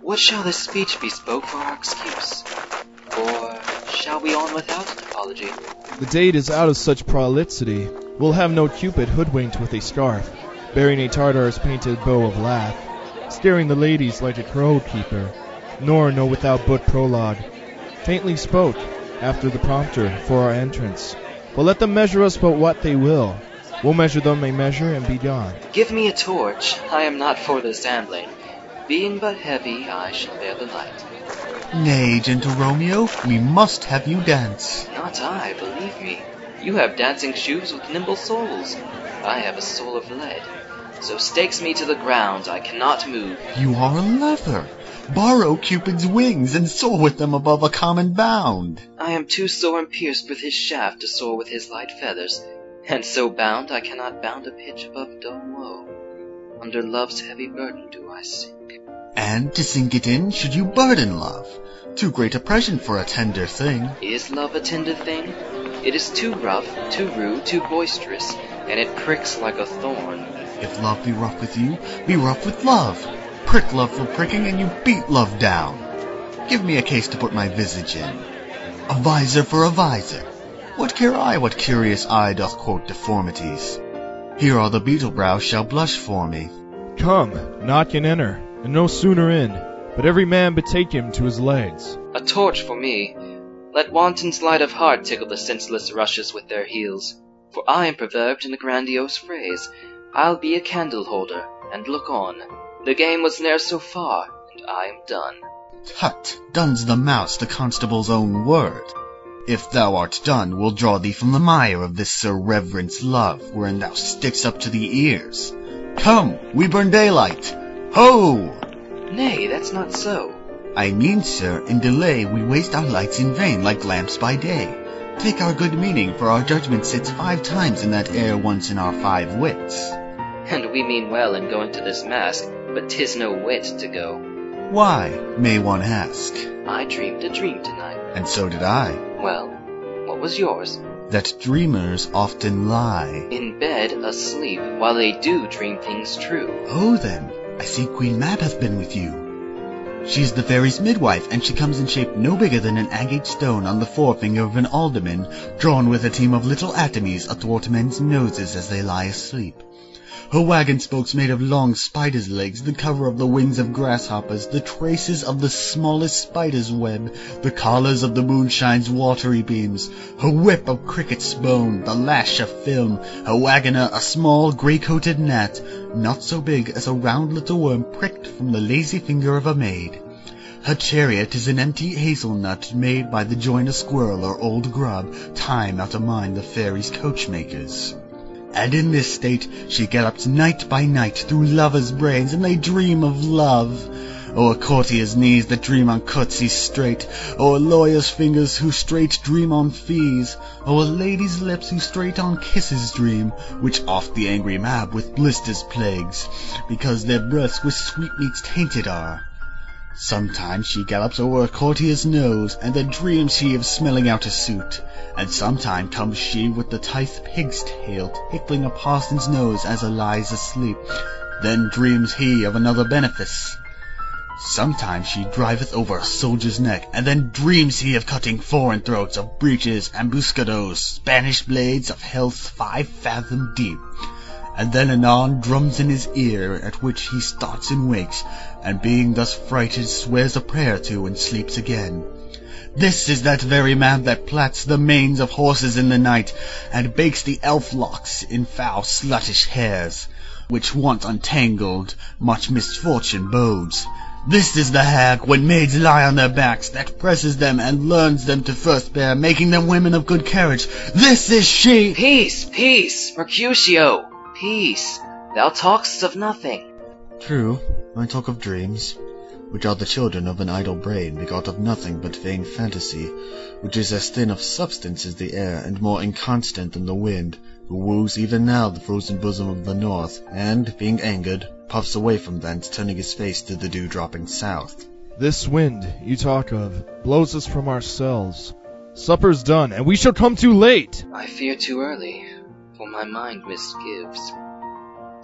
What shall this speech be spoke for our excuse? Or shall we on without an apology? The date is out of such prolixity. We'll have no Cupid hoodwinked with a scarf, bearing a Tartar's painted bow of lath, scaring the ladies like a crow keeper, nor no without but prologue. Faintly spoke, after the prompter, for our entrance. But let them measure us but what they will. We'll measure them a measure and be gone. Give me a torch. I am not for this ambling. Being but heavy, I shall bear the light. Nay, gentle Romeo, we must have you dance. Not I, believe me. You have dancing shoes with nimble soles. I have a soul of lead. So stakes me to the ground, I cannot move. You are a leather. Borrow Cupid's wings and soar with them above a common bound. I am too sore and pierced with his shaft to soar with his light feathers, and so bound I cannot bound a pitch above dull woe. Under love's heavy burden do I sink. And to sink it in, should you burden love? Too great a present for a tender thing. Is love a tender thing? It is too rough, too rude, too boisterous, and it pricks like a thorn. If love be rough with you, be rough with love. Prick love for pricking, and you beat love down. Give me a case to put my visage in. A visor for a visor. What care I what curious eye doth quote deformities? Here all the beetle brows shall blush for me. Come, knock and enter, and no sooner in, but every man betake him to his legs. A torch for me. Let wantons light of heart tickle the senseless rushes with their heels. For I am proverbed in the grandiose phrase, I'll be a candle holder, and look on. The game was ne'er so far, and I am done. Tut, done's the mouse, the constable's own word. If thou art done, we'll draw thee from the mire of this Sir Reverence love, wherein thou sticks up to the ears. Come, we burn daylight. Ho! Nay, that's not so. I mean, sir, in delay we waste our lights in vain, like lamps by day. Take our good meaning, for our judgment sits five times in that air once in our five wits. And we mean well in going to this mask, but 'tis no wit to go. Why, may one ask? I dreamed a dream tonight. And so did I, Well, what was yours? that dreamers often lie. In bed, asleep, while they do dream things true. Oh, then, I see Queen Mab hath been with you. She's the fairy's midwife, and she comes in shape no bigger than an agate stone on the forefinger of an alderman, drawn with a team of little atomies athwart men's noses as they lie asleep. Her wagon spokes made of long spider's legs, the cover of the wings of grasshoppers, the traces of the smallest spider's web, the collars of the moonshine's watery beams, her whip of cricket's bone, the lash of film, her wagoner a small gray-coated gnat, not so big as a round little worm pricked from the lazy finger of a maid. Her chariot is an empty hazelnut made by the joiner squirrel or old grub, time out of mind the fairy's coachmakers. And in this state she gallops night by night through lovers' brains, and they dream of love. Oh, o'er courtiers' knees that dream on curtsies straight, oh, o'er lawyers' fingers who straight dream on fees, oh, o'er ladies' lips who straight on kisses dream, which oft the angry Mab with blisters plagues, because their breaths with sweetmeats tainted are. Sometimes she gallops over a courtier's nose, and then dreams she of smelling out a suit. And sometime comes she with the tithe pig's tail tickling a parson's nose as a lies asleep. Then dreams he of another benefice. Sometimes she driveth over a soldier's neck, and then dreams he of cutting foreign throats, of breeches, ambuscados, Spanish blades of health five fathom deep and then anon drums in his ear, at which he starts and wakes, and being thus frighted swears a prayer to and sleeps again. This is that very man that plats the manes of horses in the night, and bakes the elf locks in foul sluttish hairs, which once untangled much misfortune bodes. This is the hag, when maids lie on their backs, that presses them and learns them to first bear, making them women of good carriage. This is she! Peace, peace, Mercutio, peace. Thou talkest of nothing. True, I talk of dreams, which are the children of an idle brain, begot of nothing but vain fantasy, which is as thin of substance as the air, and more inconstant than the wind, who woos even now the frozen bosom of the north, and, being angered, puffs away from thence, turning his face to the dew-dropping south. This wind you talk of blows us from our cells. Supper's done, and we shall come too late. I fear too early, for my mind misgives.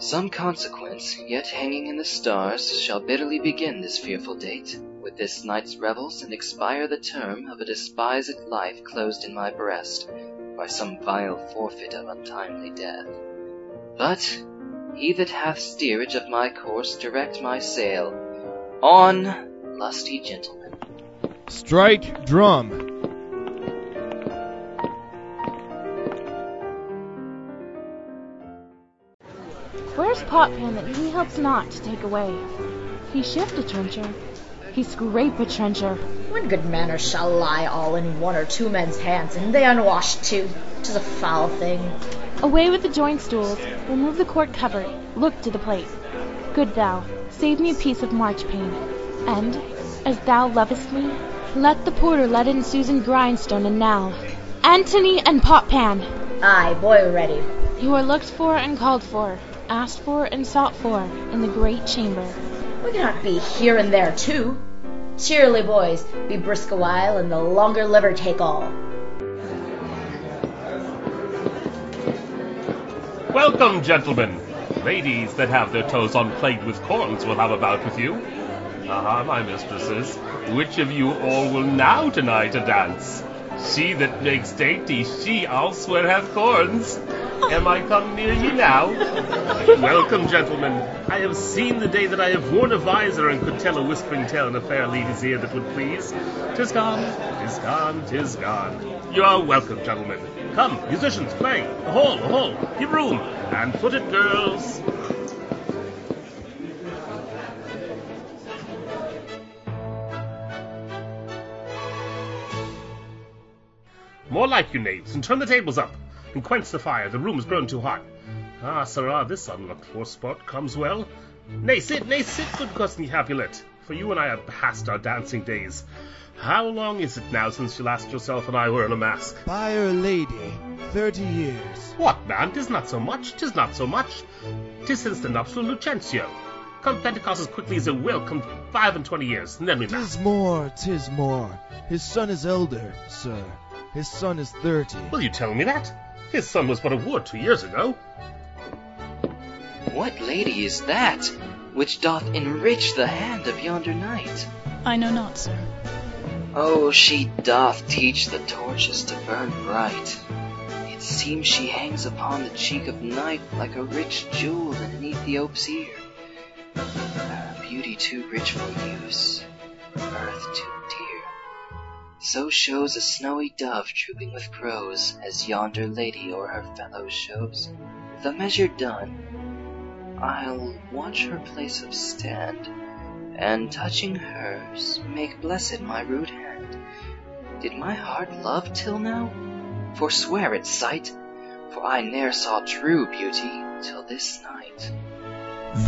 Some consequence, yet hanging in the stars, shall bitterly begin this fearful date, with this night's revels, and expire the term of a despised life closed in my breast, by some vile forfeit of untimely death. But he that hath steerage of my course direct my sail. On, lusty gentlemen. Strike drum. Where's Potpan that he helps not to take away? He shift a trencher, he scrape a trencher. When good manners shall lie all in one or two men's hands, and they unwashed too, 'tis a foul thing. Away with the joint stools, remove the court cover, look to the plate. Good thou, save me a piece of marchpane, and, as thou lovest me, let the porter let in Susan Grindstone, and now, Antony and Potpan. Aye, boy ready. You are looked for and called for, asked for and sought for, in the great chamber. We cannot be here and there too. Cheerly, boys, be brisk a while, and the longer liver take all. Welcome, gentlemen. Ladies that have their toes unplagued with corns will have a bout with you. Aha, my mistresses, which of you all will now tonight a dance? She that makes dainty, she I'll swear hath corns. Am I come near ye now? Welcome, gentlemen. I have seen the day that I have worn a visor and could tell a whispering tale in a fair lady's ear that would please. Tis gone, tis gone, tis gone. You are welcome, gentlemen. Come, musicians, play. A hall, a hall. Give room. And foot it, girls. More like you knaves, and turn the tables up, and quench the fire. The room has grown too hot. Ah, sirrah, this unlooked for spot comes well. Nay, sit, nay, sit, good cousin Capulet, for you and I have passed our dancing days. How long is it now since you last yourself and I were in a mask? By By'r lady, thirty years. What, man? Tis not so much, tis not so much. Tis since the nuptial Lucentio. Come Pentecost as quickly as it will, come five and twenty years, and then we mask. Tis more, tis more. His son is elder, sir. His son is thirty. Will you tell me that? His son was but a ward two years ago. What lady is that, which doth enrich the hand of yonder knight? I know not, sir. Oh, she doth teach the torches to burn bright. It seems she hangs upon the cheek of night like a rich jewel in an Ethiop's ear. Her beauty too rich for use, earth too dear. So shows a snowy dove trooping with crows, as yonder lady o'er her fellows shows. The measure done, I'll watch her place of stand, and touching hers, make blessed my rude hand. Did my heart love till now? Forswear its sight, for I ne'er saw true beauty till this night.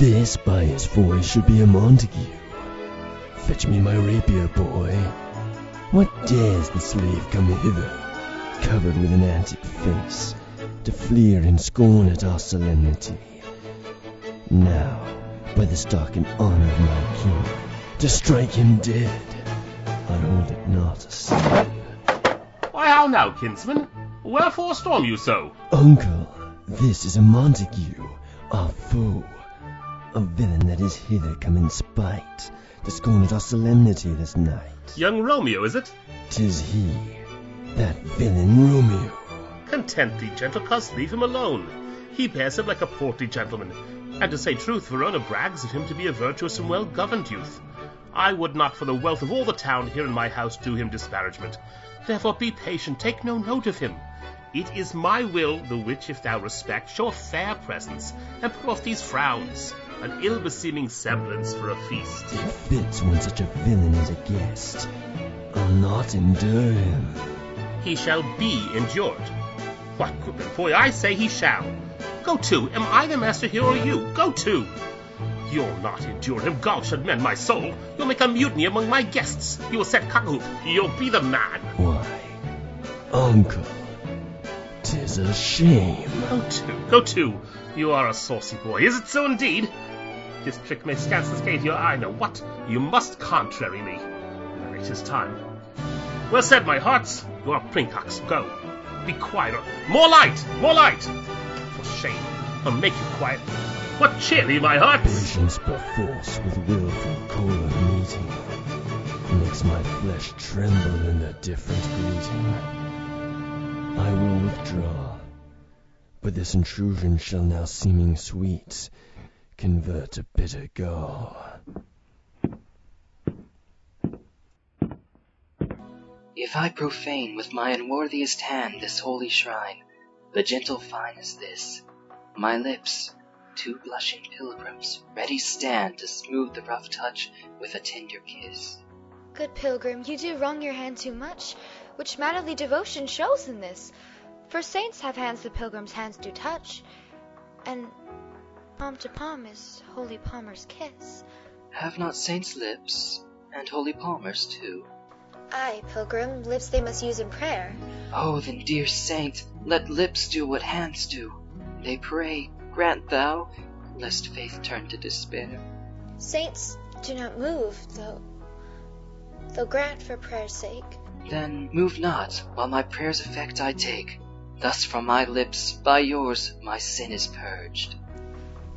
This, by his voice, should be a Montague. Fetch me my rapier, boy. What dares the slave come hither, covered with an antic face, to fleer in scorn at our solemnity? Now, by the stock and honor of my king, to strike him dead, I hold it not a sin. Why, how now, kinsman? Wherefore storm you so? Uncle, this is a Montague, our foe, a villain that is hither come in spite, to scorn at our solemnity this night. Young Romeo, is it? Tis he, that villain Romeo. Content thee, gentle coz, leave him alone. He bears him like a portly gentleman, and to say truth, Verona brags of him to be a virtuous and well-governed youth. I would not for the wealth of all the town here in my house do him disparagement. Therefore be patient, take no note of him. It is my will, the which, if thou respect, show a fair presence, and put off these frowns, an ill-beseeming semblance for a feast. It fits when such a villain is a guest. I'll not endure him. He shall be endured. What, boy, I say he shall. Go to, am I the master here or you? Go to. You'll not endure him, God should mend my soul. You'll make a mutiny among my guests. You will set cockhoop. You'll be the man. Why, uncle, tis a shame. Go to, go to. You are a saucy boy. Is it so indeed? This trick may scant the your eye. Now what? You must contrary me. Now it is time. Well said, my hearts. You are princocks. Go. Be quieter. More light! More light! For shame. I'll make you quiet. What cheer my heart? Patience perforce with willful choler meeting makes my flesh tremble in a different greeting. I will withdraw, but this intrusion shall now seeming sweet convert a bitter gall. If I profane with my unworthiest hand this holy shrine, the gentle fine is this. My lips, two blushing pilgrims, ready stand to smooth the rough touch with a tender kiss. Good pilgrim, you do wrong your hand too much, which mannerly devotion shows in this. For saints have hands the pilgrim's hands do touch, and palm to palm is holy palmer's kiss. Have not saints lips, and holy palmers too? Ay, pilgrim, lips they must use in prayer. Oh, then, dear saint, let lips do what hands do. They pray, grant thou, lest faith turn to despair. Saints do not move, though, though grant for prayer's sake. Then move not, while my prayer's effect I take. Thus from my lips, by yours, my sin is purged.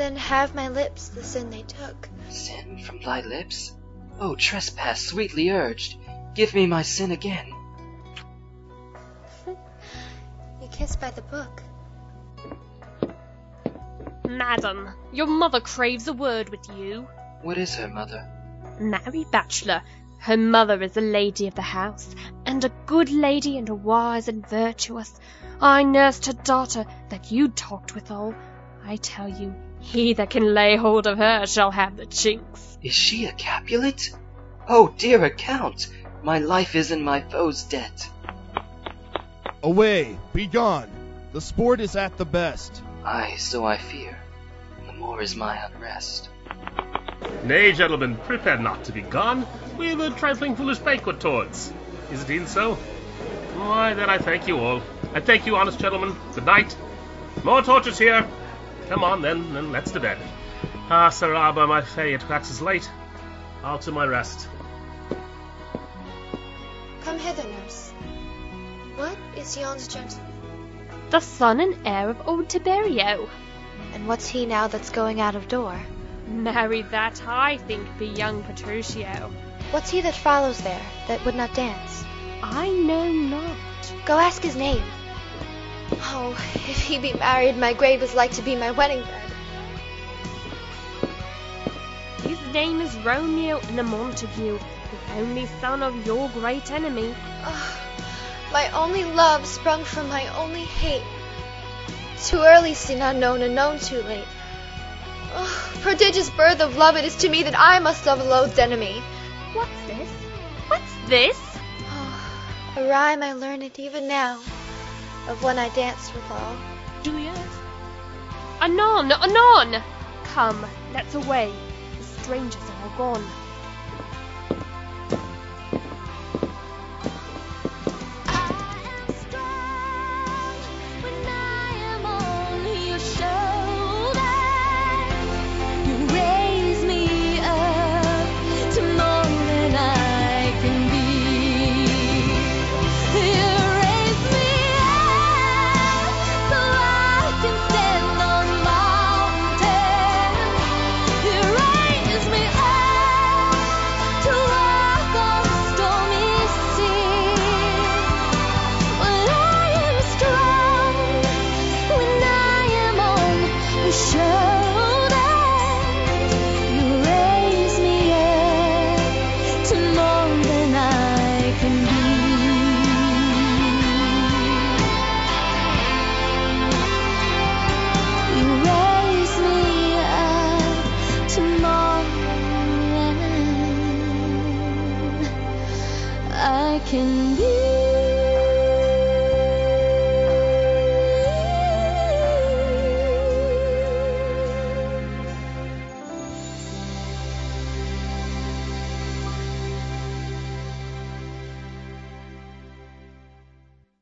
Then have my lips the sin they took. Sin from thy lips? Oh, trespass sweetly urged, give me my sin again. You kiss by the book. Madam, your mother craves a word with you. What is her mother? Marry Bachelor, her mother is a lady of the house, and a good lady and a wise and virtuous. I nursed her daughter that you talked withal. I tell you, he that can lay hold of her shall have the chinks. Is she a Capulet? Oh, dear account! My life is in my foe's debt. Away, be gone. The sport is at the best. Aye, so I fear. The more is my unrest. Nay, gentlemen, prepare not to be gone. We have a trifling foolish banquet towards. Is it e'en so? Why, then I thank you all. I thank you, honest gentlemen. Good night. More torches here. Come on, then, and let's to bed. Ah, Sir Abba, my fay, it waxes late. I'll to my rest. Come hither, nurse. What is yon's gentleman? The son and heir of old Tiberio. And what's he now that's going out of door? Marry, that I think be young Petruchio. What's he that follows there, that would not dance? I know not. Go ask his name. Oh, if he be married, my grave is like to be my wedding bed. His name is Romeo and a Montague, the only son of your great enemy. Oh, my only love sprung from my only hate. Too early sin unknown and known too late. Oh, prodigious birth of love it is to me that I must love a loathed enemy. What's this? What's this? Oh, a rhyme I learn it even now, of when I danced with withal. Do you? Anon, anon! Come, let's away. The strangers are all gone. Can be